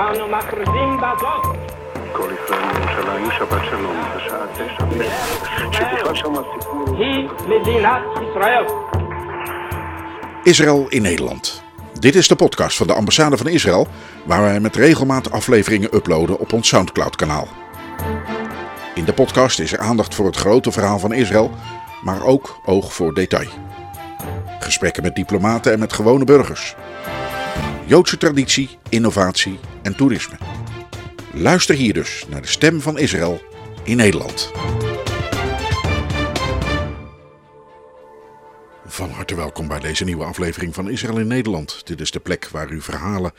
Bazot. Israël in Nederland. Dit is de podcast van de ambassade van Israël, waar wij met regelmaat afleveringen uploaden op ons SoundCloud-kanaal. In de podcast is er aandacht voor het grote verhaal van Israël, maar ook oog voor detail. Gesprekken met diplomaten en met gewone burgers. Joodse traditie, innovatie en toerisme. Luister hier dus naar de stem van Israël in Nederland. Van harte welkom bij deze nieuwe aflevering van Israël in Nederland. Dit is de plek waar u verhalen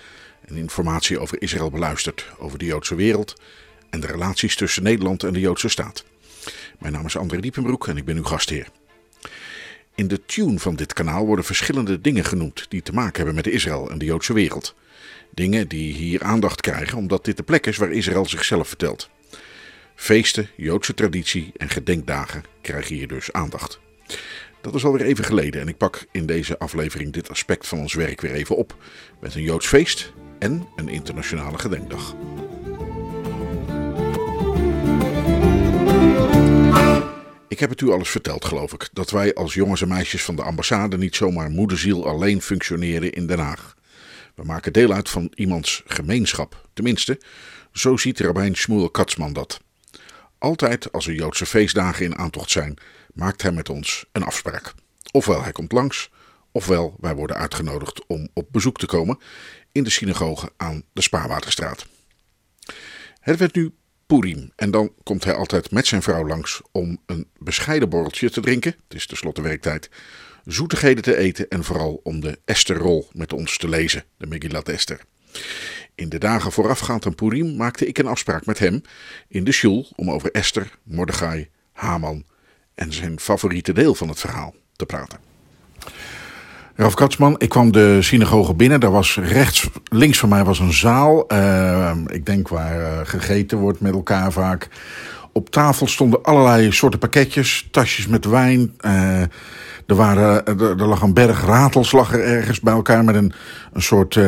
en informatie over Israël beluistert, over de Joodse wereld en de relaties tussen Nederland en de Joodse staat. Mijn naam is André Diepenbroek en ik ben uw gastheer. In de tune van dit kanaal worden verschillende dingen genoemd die te maken hebben met Israël en de Joodse wereld. Dingen die hier aandacht krijgen omdat dit de plek is waar Israël zichzelf vertelt. Feesten, Joodse traditie en gedenkdagen krijgen hier dus aandacht. Dat is alweer even geleden en ik pak in deze aflevering dit aspect van ons werk weer even op met een Joods feest en een internationale gedenkdag. Heb het u alles verteld, geloof ik, dat wij als jongens en meisjes van de ambassade niet zomaar moederziel alleen functioneren in Den Haag. We maken deel uit van iemands gemeenschap. Tenminste, zo ziet Rabijn Shmuel Katzman dat. Altijd als er Joodse feestdagen in aantocht zijn, maakt hij met ons een afspraak. Ofwel hij komt langs, ofwel wij worden uitgenodigd om op bezoek te komen in de synagoge aan de Spaarwaterstraat. Het werd nu Purim en dan komt hij altijd met zijn vrouw langs om een bescheiden borreltje te drinken, het is tenslotte werktijd, zoetigheden te eten en vooral om de Esterrol met ons te lezen, de Megillat Esther. In de dagen voorafgaand aan Purim maakte ik een afspraak met hem in de shul om over Esther, Mordechai, Haman en zijn favoriete deel van het verhaal te praten. Ralf Katsman, ik kwam de synagoge binnen. Daar was rechts, links van mij was een zaal. Uh, ik denk waar uh, gegeten wordt met elkaar vaak. Op tafel stonden allerlei soorten pakketjes, tasjes met wijn. Uh, er, waren, er, lag een berg ratels lag er ergens bij elkaar met een, een soort...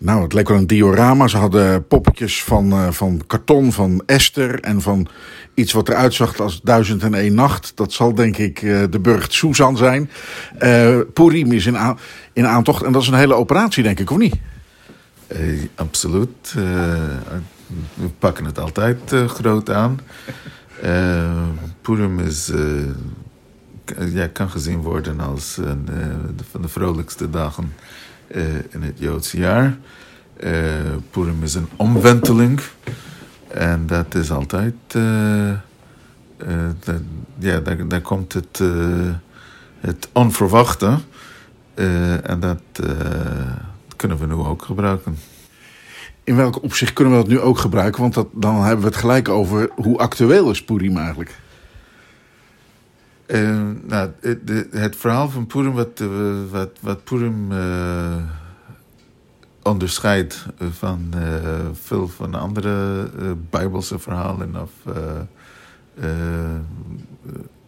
Nou, het leek wel een diorama. Ze hadden poppetjes van, uh, van karton van Esther en van iets wat eruit zag als Duizend en één Nacht. Dat zal denk ik uh, de burcht Susan zijn. Uh, Purim is in, in aantocht en dat is een hele operatie denk ik, of niet? absoluut. we pakken het altijd groot aan. Purim is, ja, kan gezien worden als een van de vrolijkste dagen uh, in het Joodse jaar. Uh, Purim is een omwenteling. En dat is altijd. Dat, ja, daar, daar, komt het, het onverwachte. en dat kunnen we nu ook gebruiken. In welk opzicht kunnen we dat nu ook gebruiken? Want dat, dan hebben we het gelijk over hoe actueel is Purim eigenlijk. Uh, nou, het, het, verhaal van Purim, wat, uh, wat, wat uh, onderscheidt van veel van andere Bijbelse verhalen of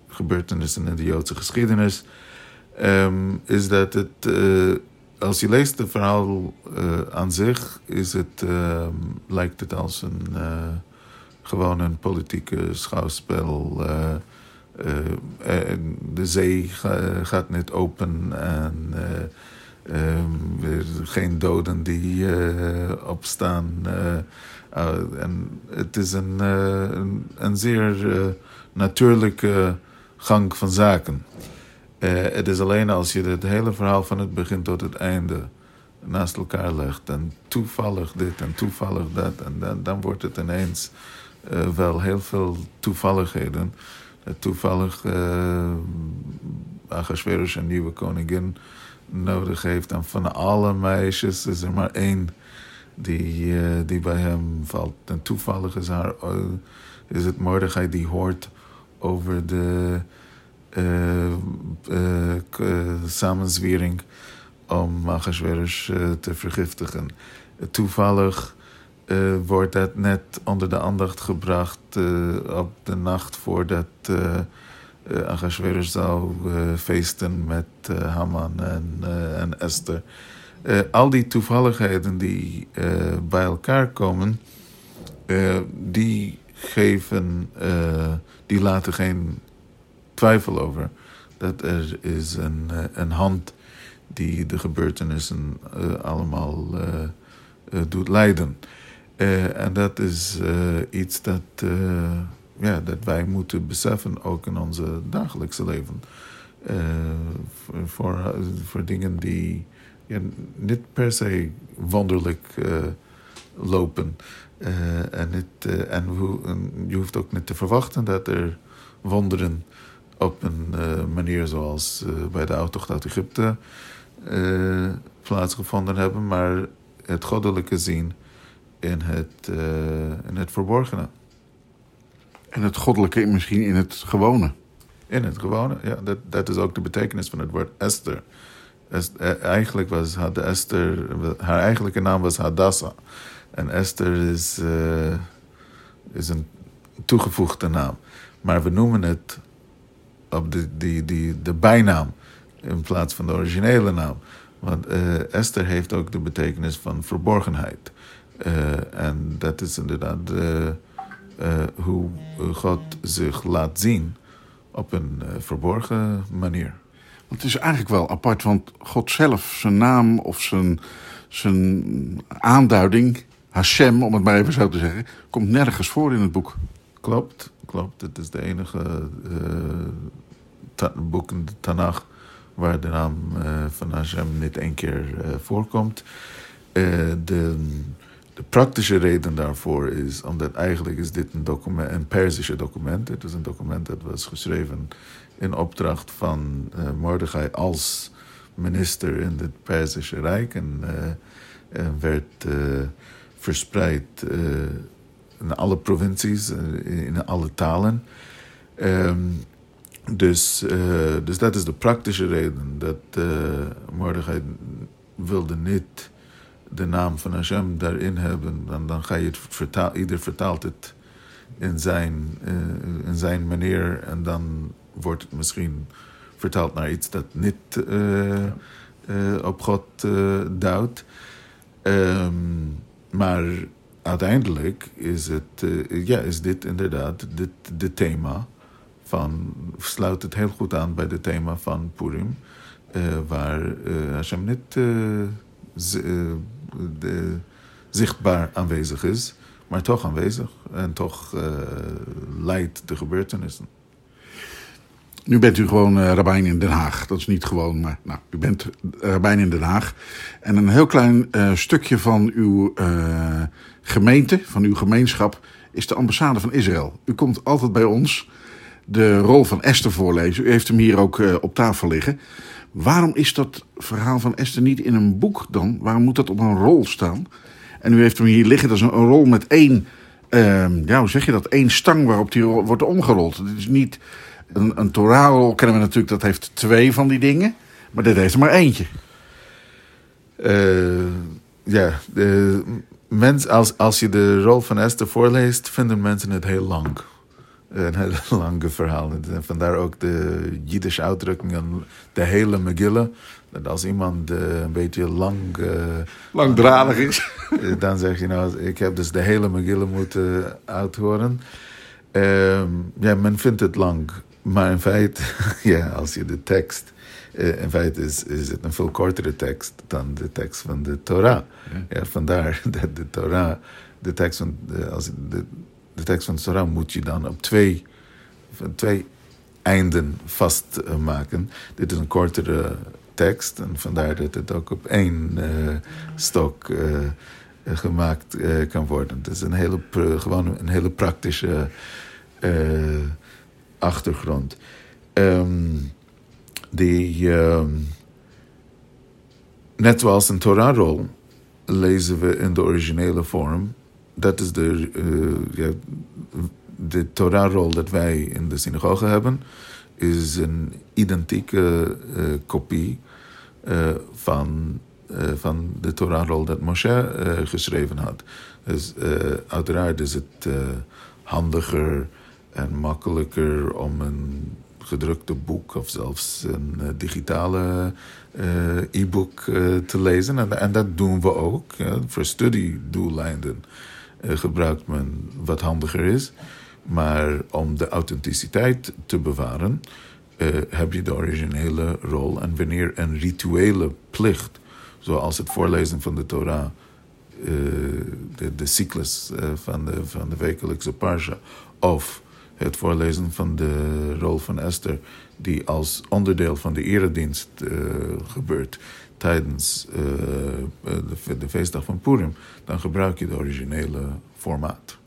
gebeurtenissen in de Joodse geschiedenis, um, is dat het, als je leest het verhaal aan zich, is het, lijkt het als een gewoon een politieke schouwspel. Uh, de zee gaat niet open en uh, um, geen doden die opstaan. en het is een, een, een, zeer natuurlijke gang van zaken. het is alleen als je het hele verhaal van het begin tot het einde naast elkaar legt en toevallig dit en toevallig dat en dan, dan wordt het ineens wel heel veel toevalligheden toevallig uh, Ahasverus een nieuwe koningin nodig heeft. En van alle meisjes is er maar één die, uh, die bij hem valt. En toevallig is, haar, is het Mordechai die hoort over de samenzwering om Ahasverus te vergiftigen. toevallig uh, wordt dat net onder de aandacht gebracht uh, op de nacht voordat uh, zou feesten met Haman en, Esther. Eh, al die toevalligheden die eh, bij elkaar komen, eh, die geven, eh, die laten geen twijfel over dat er is een, eh, een hand die de gebeurtenissen eh, allemaal eh, eh, doet leiden. Eh, en dat is eh, iets dat, eh, ja, dat wij moeten beseffen, ook in onze dagelijkse leven. Voor, voor, dingen die ja, niet per se wonderlijk lopen. En niet, en hoe- je hoeft ook niet te verwachten dat er wonderen op een manier zoals bij de autocht uit Egypte plaatsgevonden hebben, maar het goddelijke zien in het, eh, in het verborgene. En het goddelijke misschien in het gewone. In het gewone, ja, dat, dat is ook de betekenis van het woord Esther. Es- eh, eigenlijk was Esther, haar eigenlijke naam was Hadassah. En Esther is, eh, is een toegevoegde naam. Maar we noemen het op de, die, die, de bijnaam in plaats van de originele naam. Want eh, Esther heeft ook de betekenis van verborgenheid. Eh, en dat is inderdaad eh, eh, hoe God zich laat zien op een verborgen manier. Want het is eigenlijk wel apart, want God zelf, zijn naam of zijn, zijn aanduiding, Hashem, om het maar even zo te zeggen, komt nergens voor in het boek. Klopt, klopt. Het is de enige boek in de Tanach waar de naam van Hashem niet één keer voorkomt. De, de praktische reden daarvoor is omdat eigenlijk is dit een, document, een Perzische document. Het is een document dat was geschreven in opdracht van Mordechai als minister in het Perzische Rijk en, eh, werd eh, verspreid in alle provincies, in alle talen. Ehm, dus, dus dat is de praktische reden. Dat uh, Mordechai wilde niet de naam van Hashem daarin hebben. Dan, dan ga je het vertaal, ieder vertaalt het in zijn, uh, in zijn manier. En dan wordt het misschien vertaald naar iets dat niet uh, uh, op God duidt. Um, maar uiteindelijk is, het, ja, is dit inderdaad dit, de thema van... sluit het heel goed aan bij het thema van Purim... Waar Hashem niet de, zichtbaar aanwezig is... maar toch aanwezig en toch leidt de gebeurtenissen. Nu bent u gewoon uh, rabbijn in Den Haag. Dat is niet gewoon, maar nou, u bent rabbijn in Den Haag. En een heel klein uh, stukje van uw uh, gemeente, van uw gemeenschap, is de ambassade van Israël. U komt altijd bij ons de rol van Esther voorlezen. U heeft hem hier ook uh, op tafel liggen. Waarom is dat verhaal van Esther niet in een boek dan? Waarom moet dat op een rol staan? En u heeft hem hier liggen. Dat is een, rol met één, ja, hoe zeg je dat? Eén stang waarop die wordt omgerold. Dit is niet een, een Torahrol kennen we natuurlijk, dat heeft twee van die dingen. Maar dit heeft er maar eentje. Uh, ja, de als, als je de rol van Esther voorleest, vinden mensen het heel lang. Een heel lange verhaal. En vandaar ook de Jiddische uitdrukkingen, de hele Megillah. Dat als iemand uh, een beetje lang... Uh, Langdradig is. dan zeg je nou, ik heb dus de hele Megillah moeten uithoren. Um, ja, men vindt het lang. Maar in feite, ja, als je de tekst... Uh, in feite is, is het een veel kortere tekst dan de tekst van de Torah. Ja. ja vandaar dat de Torah, de tekst van de, als de, de tekst van de Torah moet je dan op twee, twee einden vastmaken. Dit is een kortere tekst en vandaar dat het ook op één uh, stok uh, gemaakt kan worden. Het is een hele, gewoon een hele praktische achtergrond. Um, die, um, net zoals een Torah-rol lezen we in de originele vorm. Dat is de, uh, ja, de Torah-rol dat wij in de synagoge hebben. Is een identieke uh, kopie uh, van, van de Torah-rol dat Moshe geschreven had. Dus uiteraard is het handiger en makkelijker om een gedrukte boek of zelfs een digitale e-book te lezen. En, en, dat doen we ook. Ja. Voor studiedoeleinden gebruikt men wat handiger is. Maar om de authenticiteit te bewaren, heb je de originele rol. En wanneer een rituele plicht, zoals het voorlezen van de Torah, de, de cyclus van, de, van de wekelijkse parsha, of het voorlezen van de rol van Esther, die als onderdeel van de eredienst uh, gebeurt tijdens uh, de, de, feestdag van Purim, dan gebruik je de originele formaat.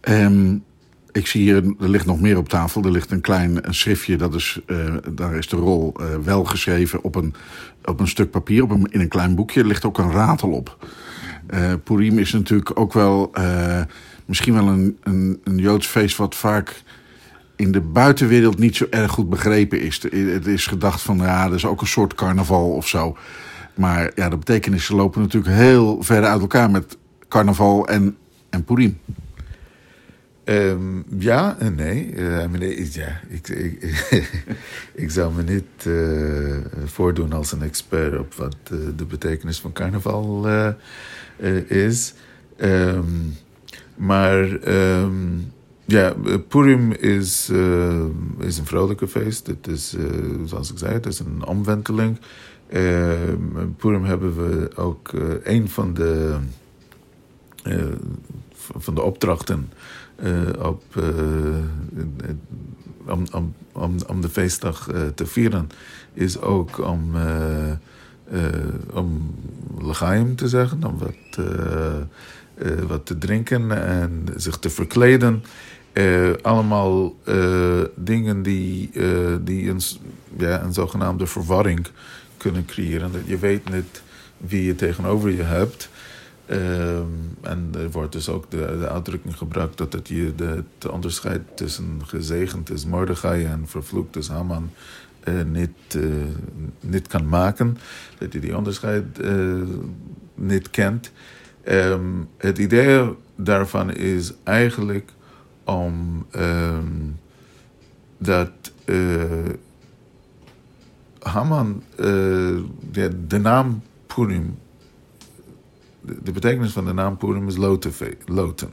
Um, ik zie hier, er ligt nog meer op tafel. Er ligt een klein een schriftje, dat is, uh, daar is de rol wel geschreven op een, op een stuk papier, op in een klein boekje. Er ligt ook een ratel op. Purim is natuurlijk ook wel misschien wel een, een, een Joods feest wat vaak in de buitenwereld niet zo erg goed begrepen is. Het is gedacht van, ja, dat is ook een soort carnaval of zo. Maar ja, de betekenissen lopen natuurlijk heel ver uit elkaar met carnaval en, en Purim. Um, ja en nee. Meneer, ja, ik, ik, zou me niet uh, voordoen als een expert op wat uh, de betekenis van carnaval is. Um, maar um, ja, Purim is, uh, is een vrolijke feest. Het is, uh, zoals ik zei, het is een omwenteling. Uh, Purim hebben we ook een van de, van de opdrachten op, om, om, om, om de feestdag te vieren, is ook om, om legaim te zeggen, om wat wat te drinken en zich te verkleden. Uh, allemaal uh, dingen die, die een, ja, zogenaamde verwarring kunnen creëren. Dat je weet niet wie je tegenover je hebt. en er wordt dus ook de, uitdrukking gebruikt dat het je de, de onderscheid tussen gezegend is Mordechai en vervloekt is Haman niet, niet kan maken. Dat je die onderscheid niet kent. Um, het idee daarvan is eigenlijk om um, dat uh, Haman, uh, de, de, naam Purim, de, de, betekenis van de naam Purim is loten.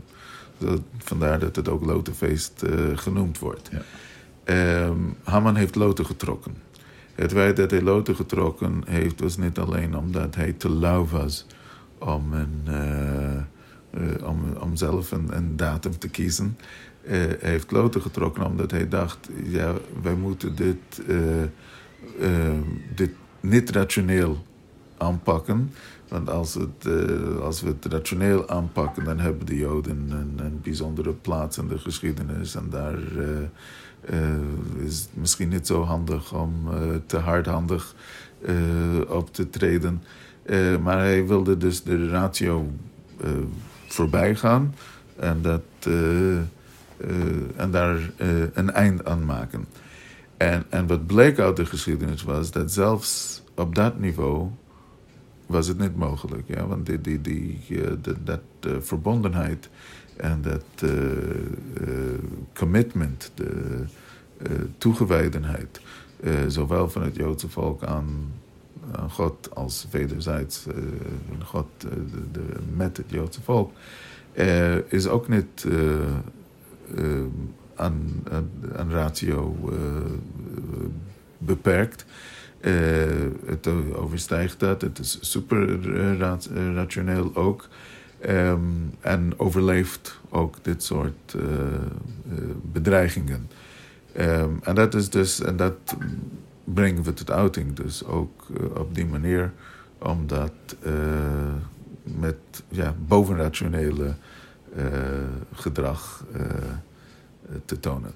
Dat, vandaar dat het ook lotenfeest uh, genoemd wordt. Ja. Um, Haman heeft loten getrokken. Het feit dat hij loten getrokken heeft was niet alleen omdat hij te lauw was om, een, uh, uh, om, om zelf een, een, datum te kiezen. Uh, hij heeft kloten getrokken omdat hij dacht: ja, wij moeten dit, dit niet rationeel aanpakken. Want als, het, als we het rationeel aanpakken, dan hebben de Joden een bijzondere plaats in de geschiedenis. En daar is het misschien niet zo handig om te hardhandig op te treden. Uh, maar hij wilde dus de ratio uh, voorbij gaan en, dat, uh, en daar een eind aan maken. En, en wat bleek uit de geschiedenis was dat zelfs op dat niveau was het niet mogelijk. Ja? Want die, die, die, dat, dat verbondenheid en dat commitment, de toegewijdenheid, zowel van het Joodse volk aan God als wederzijds een God uh, de, met het Joodse volk, uh, is ook niet aan, aan, ratio beperkt. het overstijgt dat, het is super rationeel ook. Um, en overleeft ook dit soort bedreigingen. Um, en dat is dus, en dat brengen we tot uiting. Dus ook uh, op die manier om dat uh, met ja, bovenrationele uh, gedrag te tonen.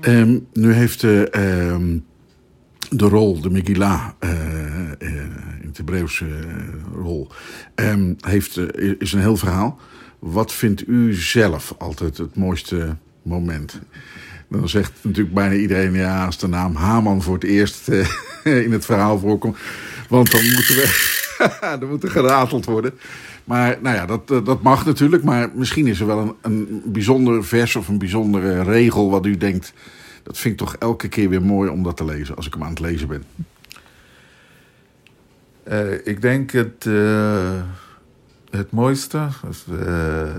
Um, nu heeft um, de rol, de Megillah, in het Hebreeuwse rol, heeft, is een heel verhaal. Wat vindt u zelf altijd het mooiste moment? Dan zegt natuurlijk bijna iedereen, ja, als de naam Haman voor het eerst uh, in het verhaal voorkomt. Want dan moeten we. er moet er gerateld worden. Maar nou ja, dat, eh, dat mag natuurlijk. Maar misschien is er wel een, een bijzonder vers of een bijzondere regel wat u denkt... dat vind ik toch elke keer weer mooi om dat te lezen als ik hem aan het lezen ben. Uh, ik denk het, het mooiste,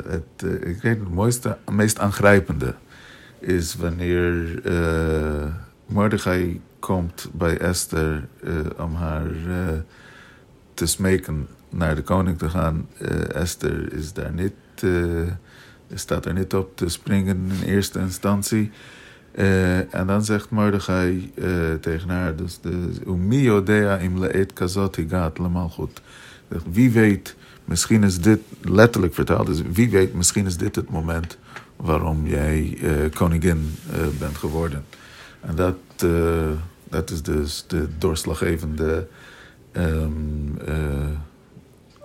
het, ik denk het mooiste, meest aangrijpende is wanneer Mordechai komt bij Esther om haar te smeken naar de koning te gaan. Esther is daar niet, staat er niet op te springen in eerste instantie. Uh, en dan zegt Mordechai uh, tegen haar, dus de Umio dea im goed. Wie weet, misschien is dit, letterlijk vertaald, dus wie weet, misschien is dit het moment waarom jij uh, koningin bent geworden. En dat, dat is dus de doorslaggevende um,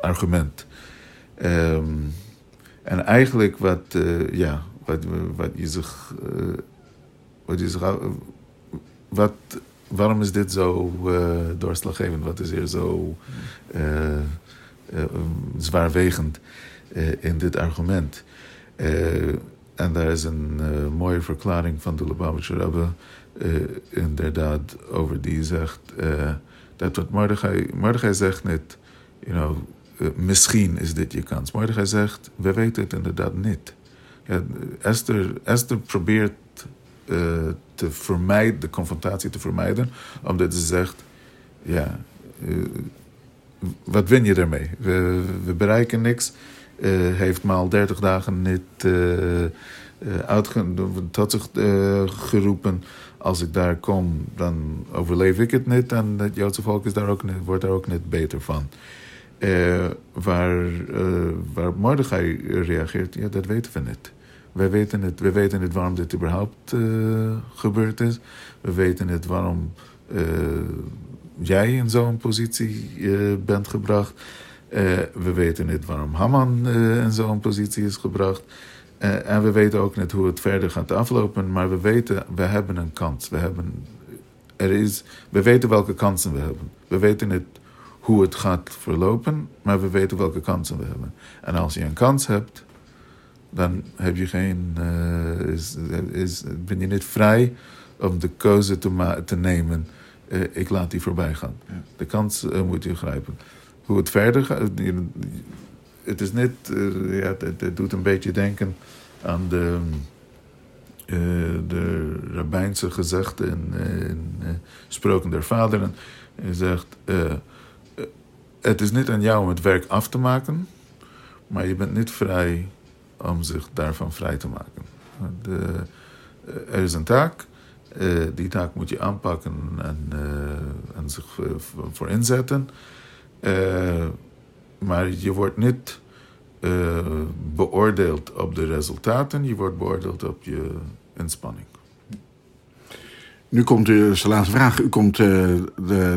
argument. Um, en eigenlijk wat, ja, wat, wat je zich wat is, wat, waarom is dit zo doorslaggevend? Wat is hier zo zwaarwegend in dit argument? En daar is een mooie verklaring van de Lubavitcher Rebbe, inderdaad, over die zegt dat wat Mordechai, Mordechai zegt net, you know, misschien is dit je kans. Mordechai zegt, we weten het inderdaad niet. Ja, Esther, Esther probeert uh, te vermijden, de confrontatie te vermijden. Omdat ze zegt, ja, uh, wat win je ermee? We, we bereiken niks. Uh, heeft maar 30 dagen niet tot zich geroepen. Als ik daar kom, dan overleef ik het niet. En het Joodse volk is daar ook niet, wordt daar ook niet beter van. waar, waar Mordechai reageert, ja, dat weten we niet. Wij weten het, we weten het waarom dit überhaupt uh, gebeurd is. We weten het waarom uh, jij in zo'n positie uh, bent gebracht. We weten het waarom Haman in zo'n positie is gebracht. en we weten ook niet hoe het verder gaat aflopen. Maar we weten, we hebben een kans. We, hebben, er is, we weten welke kansen we hebben. We weten niet hoe het gaat verlopen, maar we weten welke kansen we hebben. En als je een kans hebt, dan heb je geen, uh, is, is, ben je niet vrij om de keuze te, te nemen. Uh, ik laat die voorbij gaan. Ja. De kans uh, moet je grijpen. Hoe het verder gaat, het is niet, ja, het, doet een beetje denken aan de, de rabbijnse gezegde in, in Sproken der Vaderen. Hij zegt, het is niet aan jou om het werk af te maken, maar je bent niet vrij om zich daarvan vrij te maken. De, er is een taak, uh, die taak moet je aanpakken en, uh, en zich voor inzetten. Uh, maar je wordt niet beoordeeld op de resultaten, je wordt beoordeeld op je inspanning. Nu komt u, de laatste vraag. U komt de,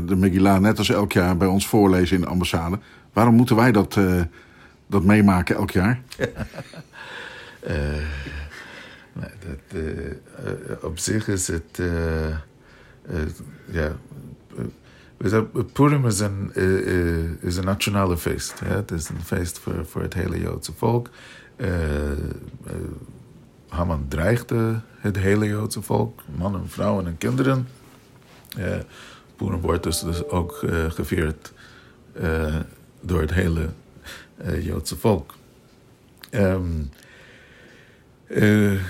de Megillah net als elk jaar bij ons voorlezen in de ambassade. Waarom moeten wij dat, dat meemaken elk jaar? Dat, op zich is het. ja. Purim is een, is een nationale feest. Ja? Het is een feest voor, voor het hele Joodse volk. Haman dreigde het hele Joodse volk, mannen, vrouwen en kinderen. Purim wordt dus, dus ook gevierd door het hele Joodse volk. Um, uh,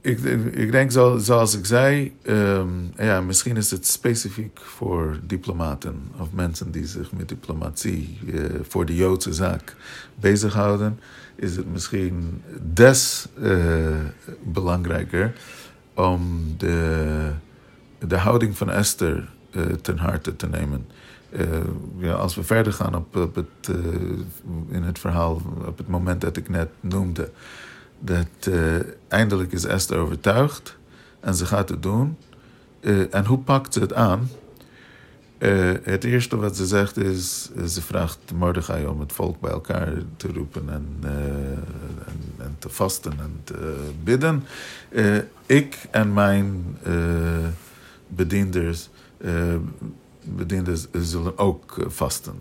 ik, ik, denk, zo, zoals ik zei, um, ja, misschien is het specifiek voor diplomaten of mensen die zich met diplomatie uh, voor de Joodse zaak bezighouden. Is het misschien des uh, belangrijker om de, de houding van Esther ten harte te nemen. als we verder gaan op het, in het verhaal, op het moment dat ik net noemde dat uh, eindelijk is Esther overtuigd en ze gaat het doen. Uh, en hoe pakt ze het aan? Uh, het eerste wat ze zegt is, ze vraagt Mordechai om het volk bij elkaar te roepen en, en, en, te vasten en te bidden. ik en mijn bedienders, bedienders zullen ook vasten.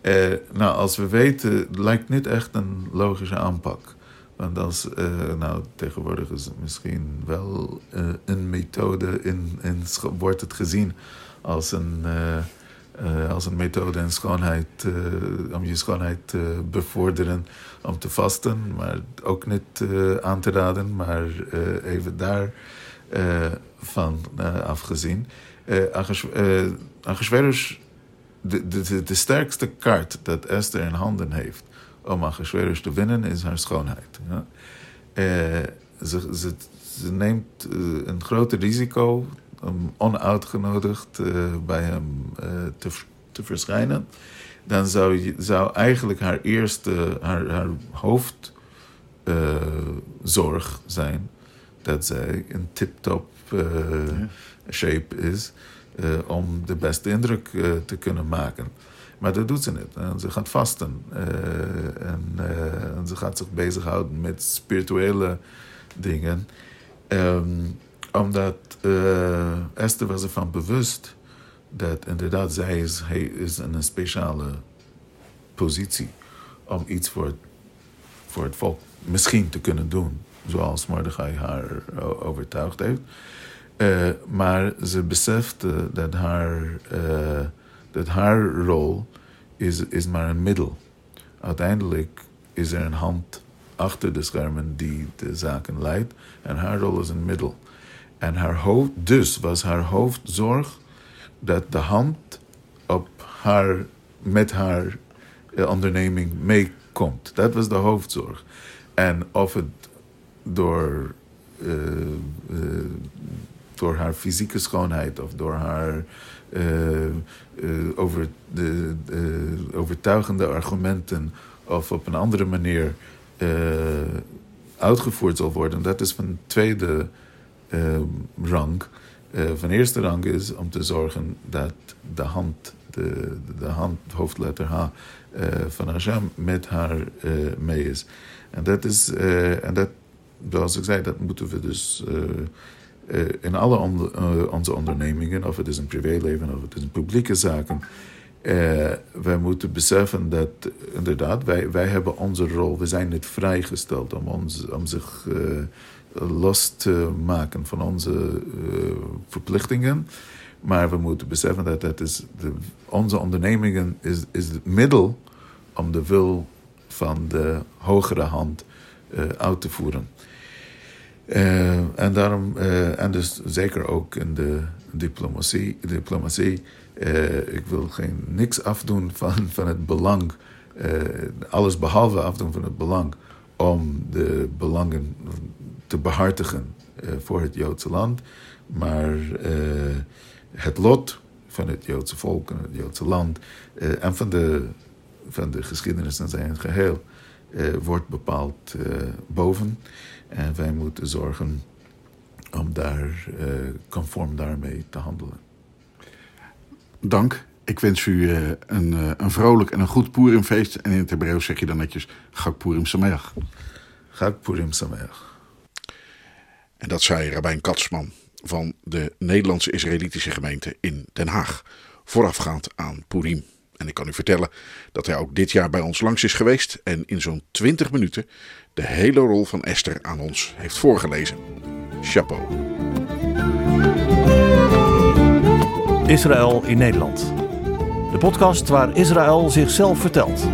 Eh, nou, als we weten, lijkt niet echt een logische aanpak. Want als, eh, nou, tegenwoordig is het misschien wel eh, een methode, in, in, wordt het gezien als een, eh, als een methode in schoonheid, om je schoonheid te bevorderen, om te vasten, maar ook niet aan te raden, maar even daar van afgezien. De, de, de, de sterkste kaart dat Esther in handen heeft om Ahasverus te winnen, is haar schoonheid. Ja. Eh, ze, ze, ze neemt eh, een groot risico om onuitgenodigd eh, bij hem te, te verschijnen. Dan zou, je, zou eigenlijk haar eerste, haar, haar hoofdzorg zijn dat zij in tip-top shape is om de beste indruk te kunnen maken. Maar dat doet ze niet. En ze gaat vasten. eh, en, eh, en ze gaat zich bezighouden met spirituele dingen. Ehm, omdat eh, Esther was ervan bewust dat inderdaad zij is, hij is in een speciale positie om iets voor, voor het volk misschien te kunnen doen. Zoals Mordechai haar overtuigd heeft. Maar ze besefte dat haar, dat haar rol is, is maar een middel. Uiteindelijk is er een hand achter de schermen die de zaken leidt. En haar rol is een middel. En haar hoofd, dus was haar hoofdzorg dat de hand op haar, met haar eh, onderneming meekomt. Dat was de hoofdzorg. En of het door, eh, eh, door haar fysieke schoonheid of door haar over de, de overtuigende argumenten of op een andere manier eh, uitgevoerd zal worden, dat is van tweede eh, rang. Eh, van eerste rang is om te zorgen dat de hand, de, de hand hoofdletter H eh, van Hashem met haar eh, mee is. En dat is, eh, en dat, zoals ik zei, dat moeten we dus eh, eh, in alle eh, onze ondernemingen, of het is een privéleven of het is een publieke zaken, eh, wij moeten beseffen dat inderdaad, wij, wij hebben onze rol, we zijn niet vrijgesteld om, ons, om zich eh, los te maken van onze eh, verplichtingen. Maar we moeten beseffen dat dat is de, onze ondernemingen is, is het middel om de wil van de hogere hand eh, uit te voeren. Eh, en daarom, eh, en dus zeker ook in de diplomatie, diplomatie eh, ik wil geen niks afdoen van, van het belang, alles behalve afdoen van het belang om de belangen te behartigen eh, voor het Joodse land. Maar het lot van het Joodse volk en het Joodse land en van de, van de geschiedenis in zijn geheel eh, wordt bepaald boven. En wij moeten zorgen om daar eh, conform daarmee te handelen. Dank. Ik wens u eh, een, eh, een vrolijk en een goed Purimfeest. En in het Hebreeuws zeg je dan netjes Gak Purim Sameach. Gak Purim Sameach. En dat zei Rabijn Katsman van de Nederlandse Israëlitische gemeente in Den Haag. Voorafgaand aan Purim. En ik kan u vertellen dat hij ook dit jaar bij ons langs is geweest. En in zo'n 20 minuten de hele rol van Esther aan ons heeft voorgelezen. Chapeau. Israël in Nederland. De podcast waar Israël zichzelf vertelt.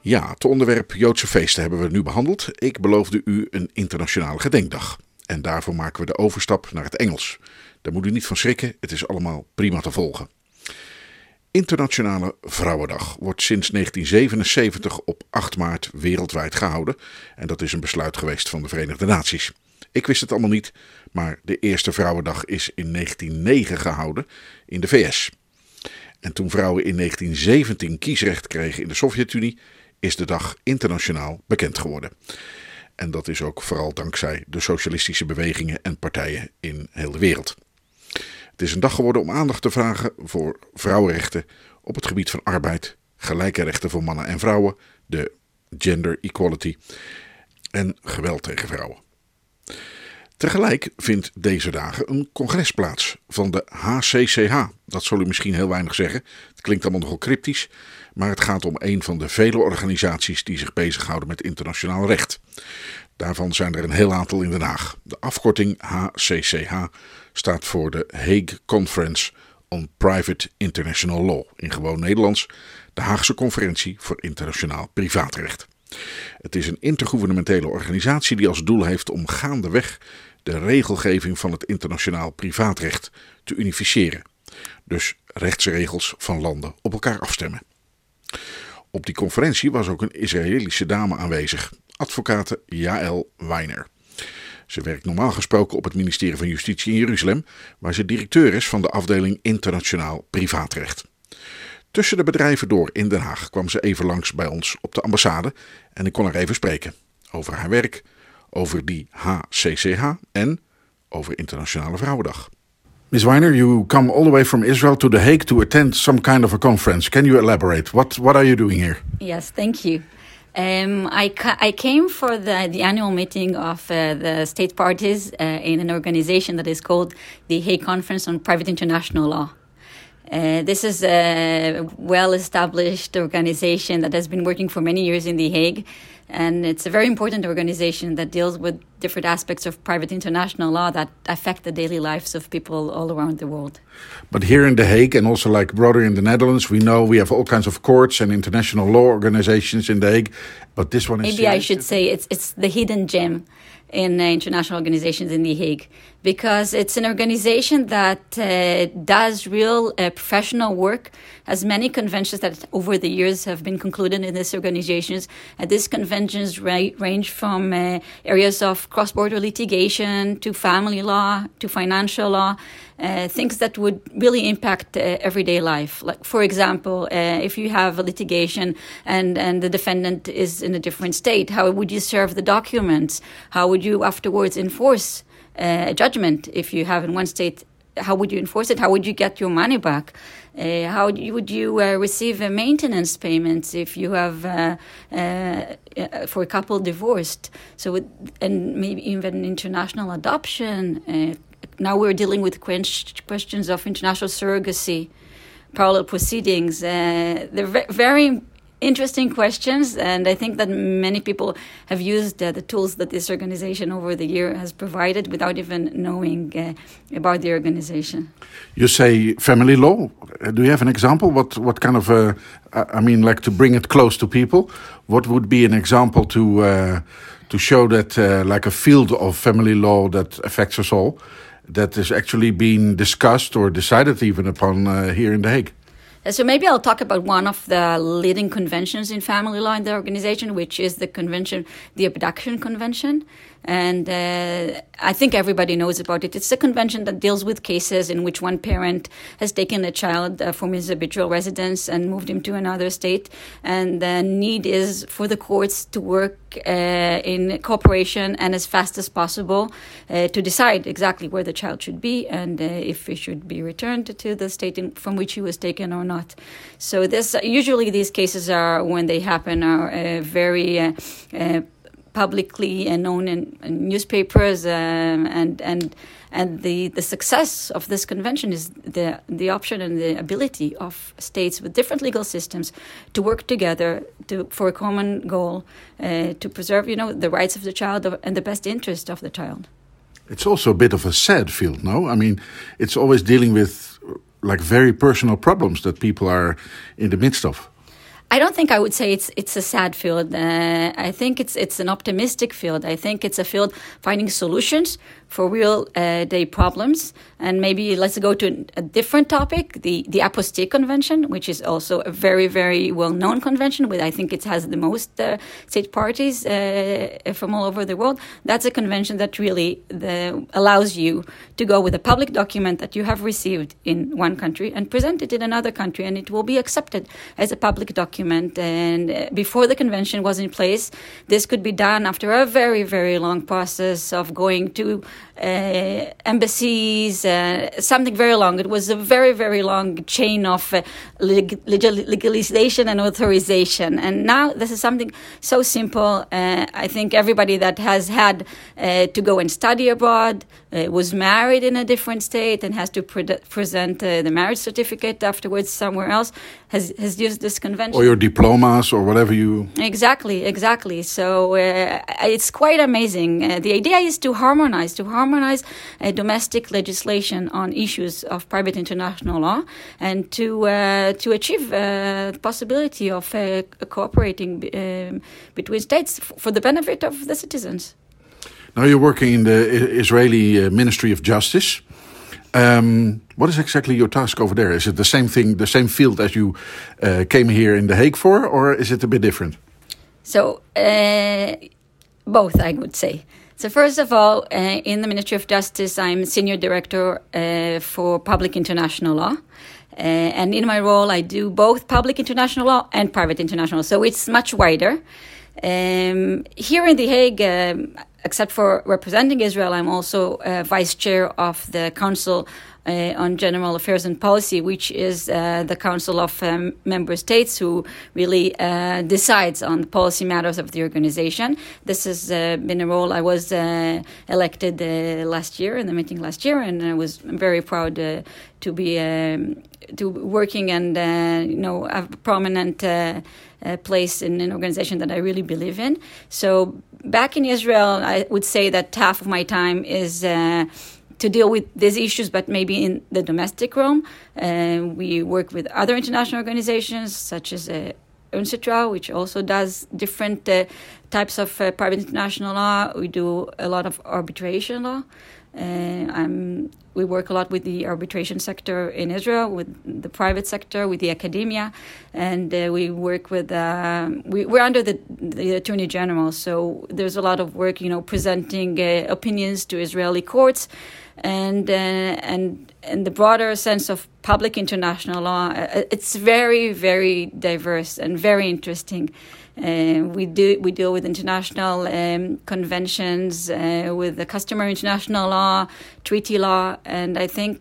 Ja, het onderwerp Joodse feesten hebben we nu behandeld. Ik beloofde u een internationale gedenkdag. En daarvoor maken we de overstap naar het Engels. Daar moet u niet van schrikken, het is allemaal prima te volgen. Internationale Vrouwendag wordt sinds 1977 op 8 maart wereldwijd gehouden. En dat is een besluit geweest van de Verenigde Naties. Ik wist het allemaal niet, maar de eerste Vrouwendag is in 1909 gehouden in de VS. En toen vrouwen in 1917 kiesrecht kregen in de Sovjet-Unie, is de dag internationaal bekend geworden. En dat is ook vooral dankzij de socialistische bewegingen en partijen in heel de wereld. Het is een dag geworden om aandacht te vragen voor vrouwenrechten op het gebied van arbeid, gelijke rechten voor mannen en vrouwen, de gender equality en geweld tegen vrouwen. Tegelijk vindt deze dagen een congres plaats van de HCCH. Dat zal u misschien heel weinig zeggen. Het klinkt allemaal nogal cryptisch, maar het gaat om een van de vele organisaties die zich bezighouden met internationaal recht. Daarvan zijn er een heel aantal in Den Haag. De afkorting HCCH staat voor de Hague Conference on Private International Law. In gewoon Nederlands de Haagse Conferentie voor Internationaal Privaatrecht. Het is een intergouvernementele organisatie die als doel heeft om gaandeweg de regelgeving van het internationaal privaatrecht te unificeren. Dus rechtsregels van landen op elkaar afstemmen. Op die conferentie was ook een Israëlische dame aanwezig, advocate Jaël Weiner. Ze werkt normaal gesproken op het ministerie van Justitie in Jeruzalem, waar ze directeur is van de afdeling Internationaal Privaatrecht. Tussen de bedrijven door in Den Haag kwam ze even langs bij ons op de ambassade en ik kon haar even spreken over haar werk, over die HCCH en over Internationale Vrouwendag. Ms. Weiner, you come all the way from Israel to The Hague to attend some kind of a conference. Can you elaborate? What, what are you doing here? Yes, thank you. Um, I, ca- I came for the, the annual meeting of uh, the state parties uh, in an organization that is called the Hague Conference on Private International Law. Uh, this is a well established organization that has been working for many years in The Hague. And it's a very important organization that deals with different aspects of private international law that affect the daily lives of people all around the world. But here in The Hague, and also like broader in the Netherlands, we know we have all kinds of courts and international law organizations in The Hague. But this one is. Maybe I should say it's, it's the hidden gem in uh, international organizations in The Hague because it's an organization that uh, does real uh, professional work, has many conventions that over the years have been concluded in these organizations. And these conventions ra- range from uh, areas of cross border litigation to family law to financial law. Uh, things that would really impact uh, everyday life. Like, for example, uh, if you have a litigation and, and the defendant is in a different state, how would you serve the documents? How would you afterwards enforce uh, judgment if you have in one state? How would you enforce it? How would you get your money back? Uh, how would you uh, receive maintenance payments if you have, uh, for a couple divorced? So, and maybe even international adoption. Uh, now we're dealing with questions of international surrogacy, parallel proceedings. Uh, they're very interesting questions, and I think that many people have used uh, the tools that this organization over the year has provided without even knowing uh, about the organization. You say family law. Do you have an example? What what kind of uh, I mean, like to bring it close to people? What would be an example to uh, to show that uh, like a field of family law that affects us all? That is actually being discussed or decided even upon uh, here in The Hague. So maybe I'll talk about one of the leading conventions in family law in the organization, which is the convention, the Abduction Convention. And uh, I think everybody knows about it. It's a convention that deals with cases in which one parent has taken a child uh, from his habitual residence and moved him to another state. And the need is for the courts to work uh, in cooperation and as fast as possible uh, to decide exactly where the child should be and uh, if he should be returned to the state in, from which he was taken or not. So this usually these cases are when they happen are uh, very publicly and known in, in newspapers um, and and and the, the success of this convention is the the option and the ability of states with different legal systems to work together to for a common goal uh, to preserve you know the rights of the child and the best interest of the child. It's also a bit of a sad field, no? I mean, it's always dealing with like very personal problems that people are in the midst of. I don't think I would say it's it's a sad field. Uh, I think it's it's an optimistic field. I think it's a field finding solutions for real uh, day problems. And maybe let's go to a different topic, the, the Apostille Convention, which is also a very, very well-known convention. With I think it has the most uh, state parties uh, from all over the world. That's a convention that really the, allows you to go with a public document that you have received in one country and present it in another country, and it will be accepted as a public document. And uh, before the convention was in place, this could be done after a very, very long process of going to uh, embassies, uh, something very long. It was a very, very long chain of uh, leg- legalization and authorization. And now this is something so simple. Uh, I think everybody that has had uh, to go and study abroad, uh, was married in a different state, and has to pre- present the marriage certificate afterwards somewhere else, has, has used this convention. Or your diplomas or whatever you. Exactly, exactly. So it's quite amazing. the idea is to harmonize, to harmonize uh, domestic legislation on issues of private international law and to uh, to achieve uh, the possibility of uh, cooperating um, between states for the benefit of the citizens. Now you're working in the Israeli uh, Ministry of Justice. Um, what is exactly your task over there? Is it the same thing, the same field as you uh, came here in The Hague for, or is it a bit different? So, both, I would say. So, first of all, uh, in the Ministry of Justice, I'm Senior Director uh, for Public International Law. Uh, and in my role, I do both public international law and private international law. So it's much wider. Um, here in The Hague, um, except for representing Israel, I'm also uh, vice chair of the Council uh, on General Affairs and Policy, which is uh, the Council of um, Member States who really uh, decides on the policy matters of the organization. This has uh, been a role I was uh, elected uh, last year in the meeting last year, and I was very proud to be um, to working and you know have a prominent. place in an organization that I really believe in. So back in Israel, I would say that half of my time is to deal with these issues, but maybe in the domestic realm. We work with other international organizations such as uh, UNCITRAL, which also does different uh, types of uh, private international law. We do a lot of arbitration law. We work a lot with the arbitration sector in Israel, with the private sector, with the academia, and uh, we work with. Um, we, are under the, the attorney general, so there's a lot of work, you know, presenting uh, opinions to Israeli courts and uh, and in the broader sense of public international law, uh, it's very very diverse and very interesting. Uh, we do we deal with international um, conventions, uh, with the customary international law, treaty law, and I think.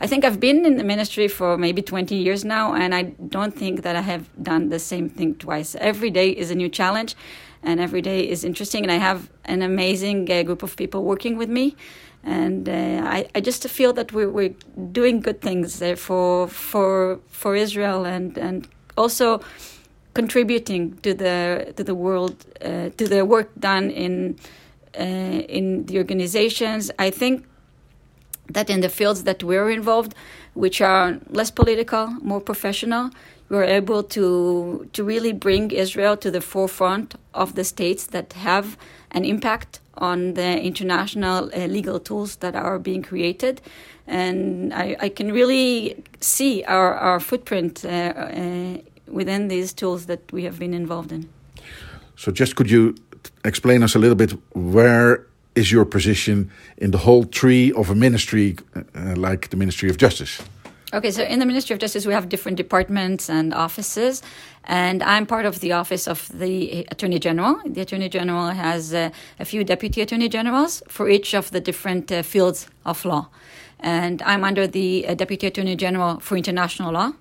I think I've been in the ministry for maybe 20 years now, and I don't think that I have done the same thing twice. Every day is a new challenge, and every day is interesting. And I have an amazing uh, group of people working with me and uh, I, I just feel that we're, we're doing good things for for for Israel and and also contributing to the to the world uh, to the work done in uh, in the organizations. I think that in the fields that we're involved, which are less political, more professional, we're able to to really bring Israel to the forefront of the states that have an impact on the international uh, legal tools that are being created. And I, I can really see our, our footprint uh, uh, within these tools that we have been involved in. So, just could you explain us a little bit where is your position in the whole tree of a ministry uh, like the Ministry of Justice? Okay, so in the Ministry of Justice, we have different departments and offices, and I'm part of the office of the Attorney General. The Attorney General has uh, a few deputy attorney generals for each of the different uh, fields of law. And I'm under the uh, Deputy Attorney General for International Law.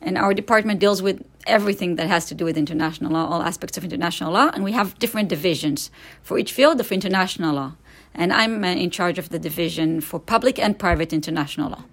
And our department deals with everything that has to do with international law, all aspects of international law. And we have different divisions for each field of international law. And I'm uh, in charge of the division for public and private international law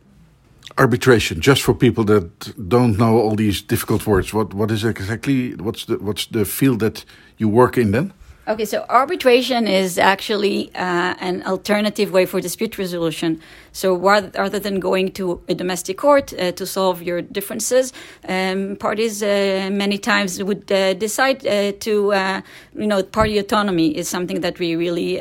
arbitration just for people that don't know all these difficult words. What what is exactly what's the what's the field that you work in then Okay, so arbitration is actually uh, an alternative way for dispute resolution. So rather than going to a domestic court uh, to solve your differences, um, parties uh, many times would uh, decide uh, to, uh, you know, party autonomy is something that we really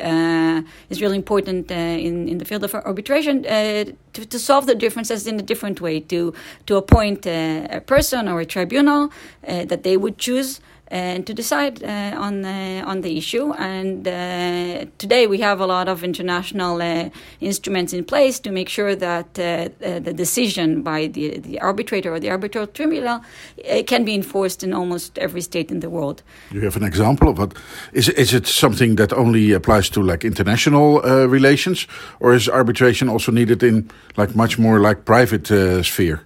is really important in in the field of arbitration to, to, solve the differences in a different way. To to appoint a person or a tribunal that they would choose and to decide uh, on uh, on the issue. And uh, today we have a lot of international uh, instruments in place to make sure that uh, uh, the decision by the the arbitrator or the arbitral tribunal uh, can be enforced in almost every state in the world. Do you have an example of what is is it something that only applies to like international uh, relations, or is arbitration also needed in like much more like private uh, sphere?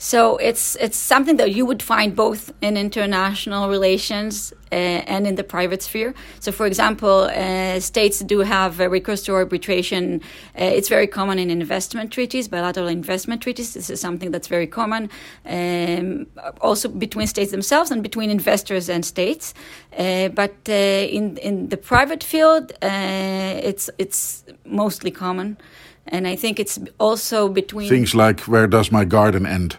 So it's it's something that you would find both in international relations uh, and in the private sphere. So, for example, uh, states do have a recourse to arbitration. Uh, it's very common in investment treaties, bilateral investment treaties. This is something that's very common, um, also between states themselves and between investors and states. But in in the private field, it's it's mostly common, and I think it's also between Things like where does my garden end?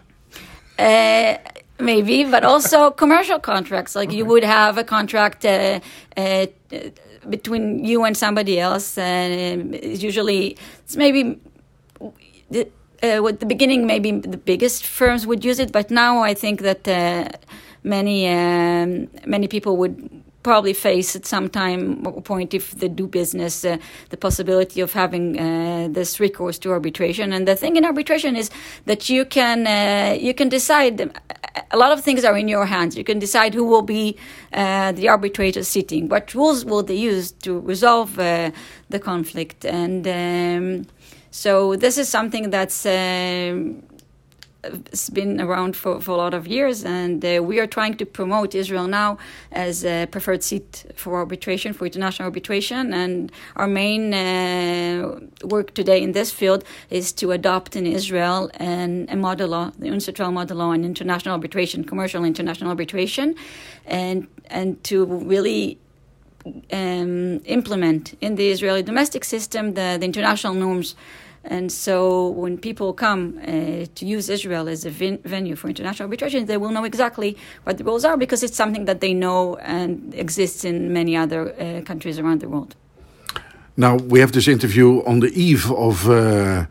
Uh, maybe, but also commercial contracts. Like you would have a contract uh, uh, between you and somebody else, and it's usually it's maybe the, uh, at the beginning maybe the biggest firms would use it, but now I think that uh, many um, many people would probably face at some time point if they do business uh, the possibility of having uh, this recourse to arbitration. And the thing in arbitration is that you can uh, you can decide a lot of things are in your hands. You can decide who will be uh, the arbitrator sitting what rules will they use to resolve uh, the conflict. And um, so this is something that's um, it's been around for, for a lot of years, and uh, we are trying to promote Israel now as a preferred seat for arbitration, for international arbitration. And our main uh, work today in this field is to adopt in Israel an, a model law, the UNCITRAL model law on international arbitration, commercial international arbitration, and and to really um, implement in the Israeli domestic system the, the international norms. And so when people come uh, to use Israel as a ven- venue for international arbitration, they will know exactly what the rules are because it's something that they know and exists in many other uh, countries around the world. Now we have this interview on the eve of uh,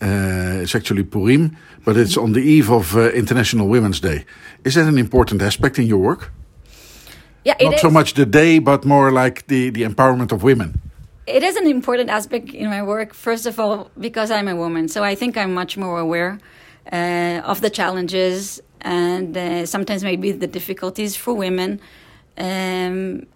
uh, it's actually Purim, but it's on the eve of uh, International Women's Day. Is that an important aspect in your work? Yeah, it Not so much the day, but more like the the empowerment of women. It is an important aspect in my work. First of all, because I'm a woman, so I think I'm much more aware uh, of the challenges and uh, sometimes maybe the difficulties for women um,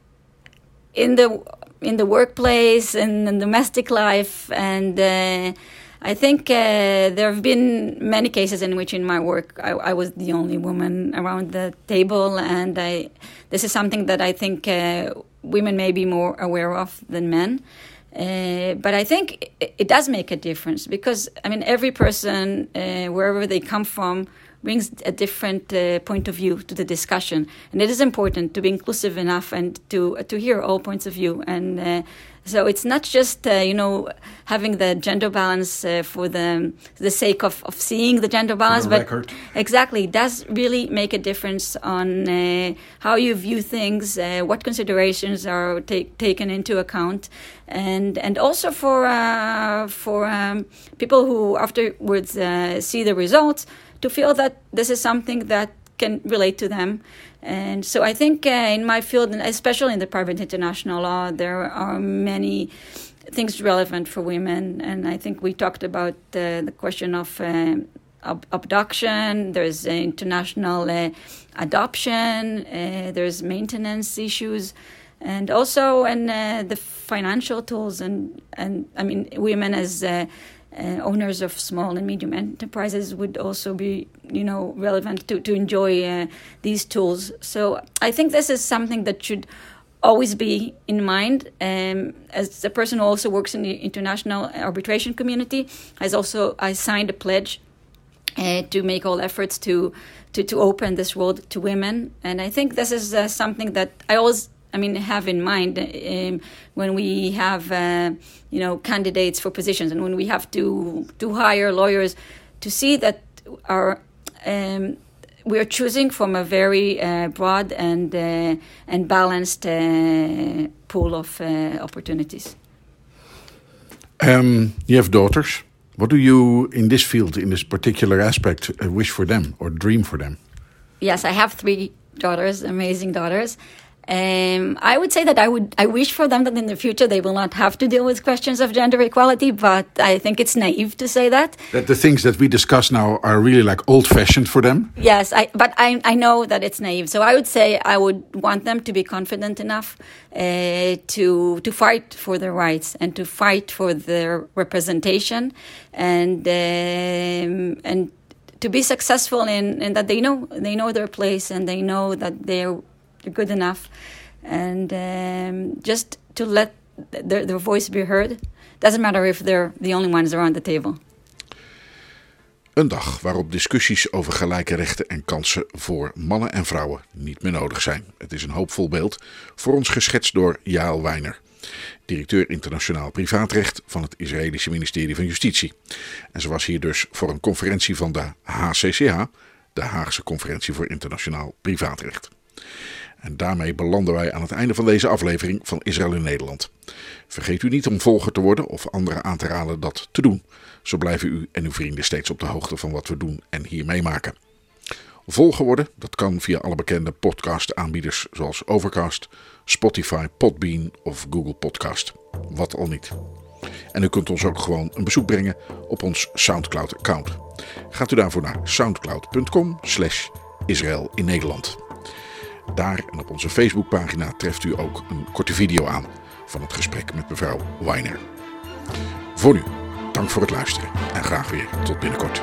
in the in the workplace and in domestic life. And uh, I think uh, there have been many cases in which, in my work, I, I was the only woman around the table, and I this is something that I think uh, women may be more aware of than men. Uh, but I think it, it does make a difference because I mean every person uh, wherever they come from brings a different uh, point of view to the discussion, and it is important to be inclusive enough and to to hear all points of view. And uh, so it's not just uh, you know having the gender balance uh, for the the sake of, of seeing the gender balance, the but record. exactly does really make a difference on uh, how you view things, uh, what considerations are ta- taken into account, and and also for uh, for um, people who afterwards uh, see the results to feel that this is something that can relate to them. And so I think uh, in my field, especially in the private international law, there are many things relevant for women. And I think we talked about uh, the question of uh, ab- abduction, there's international uh, adoption, uh, there's maintenance issues. And also, and uh, the financial tools, and and I mean, women as uh, owners of small and medium enterprises would also be, you know, relevant to, to enjoy uh, these tools. So I think this is something that should always be in mind. Um, as a person who also works in the international arbitration community, has also I signed a pledge uh, to make all efforts to, to to open this world to women, and I think this is uh, something that I always I mean, have in mind um, when we have, uh, you know, candidates for positions and when we have to to hire lawyers, to see that our um, we are choosing from a very uh, broad and uh, and balanced uh, pool of uh, opportunities. Um, you have daughters. What do you, in this field, in this particular aspect, uh, wish for them or dream for them? Yes, I have three daughters, amazing daughters. Um, I would say that I would I wish for them that in the future they will not have to deal with questions of gender equality, but I think it's naive to say that. That the things that we discuss now are really like old fashioned for them? Yes, I, but I, I know that it's naive. So I would say I would want them to be confident enough uh, to to fight for their rights and to fight for their representation and um, and to be successful in, in that they know they know their place and they know that they're good enough, and um, just to let their, their voice be heard. Doesn't matter if they're the only ones around the table. Een dag waarop discussies over gelijke rechten en kansen voor mannen en vrouwen niet meer nodig zijn. Het is een hoopvol beeld, voor ons geschetst door Jaal Weiner, directeur internationaal privaatrecht van het Israëlische ministerie van Justitie. En ze was hier dus voor een conferentie van de HCCH, de Haagse Conferentie voor Internationaal Privaatrecht. En daarmee belanden wij aan het einde van deze aflevering van Israël in Nederland. Vergeet u niet om volger te worden of anderen aan te raden dat te doen. Zo blijven u en uw vrienden steeds op de hoogte van wat we doen en hier meemaken. Volger worden, dat kan via alle bekende podcast-aanbieders zoals Overcast, Spotify, Podbean of Google Podcast. Wat al niet. En u kunt ons ook gewoon een bezoek brengen op ons Soundcloud-account. Gaat u daarvoor naar soundcloud.com slash in Nederland. Daar en op onze Facebookpagina treft u ook een korte video aan van het gesprek met mevrouw Weiner. Voor nu, dank voor het luisteren en graag weer tot binnenkort.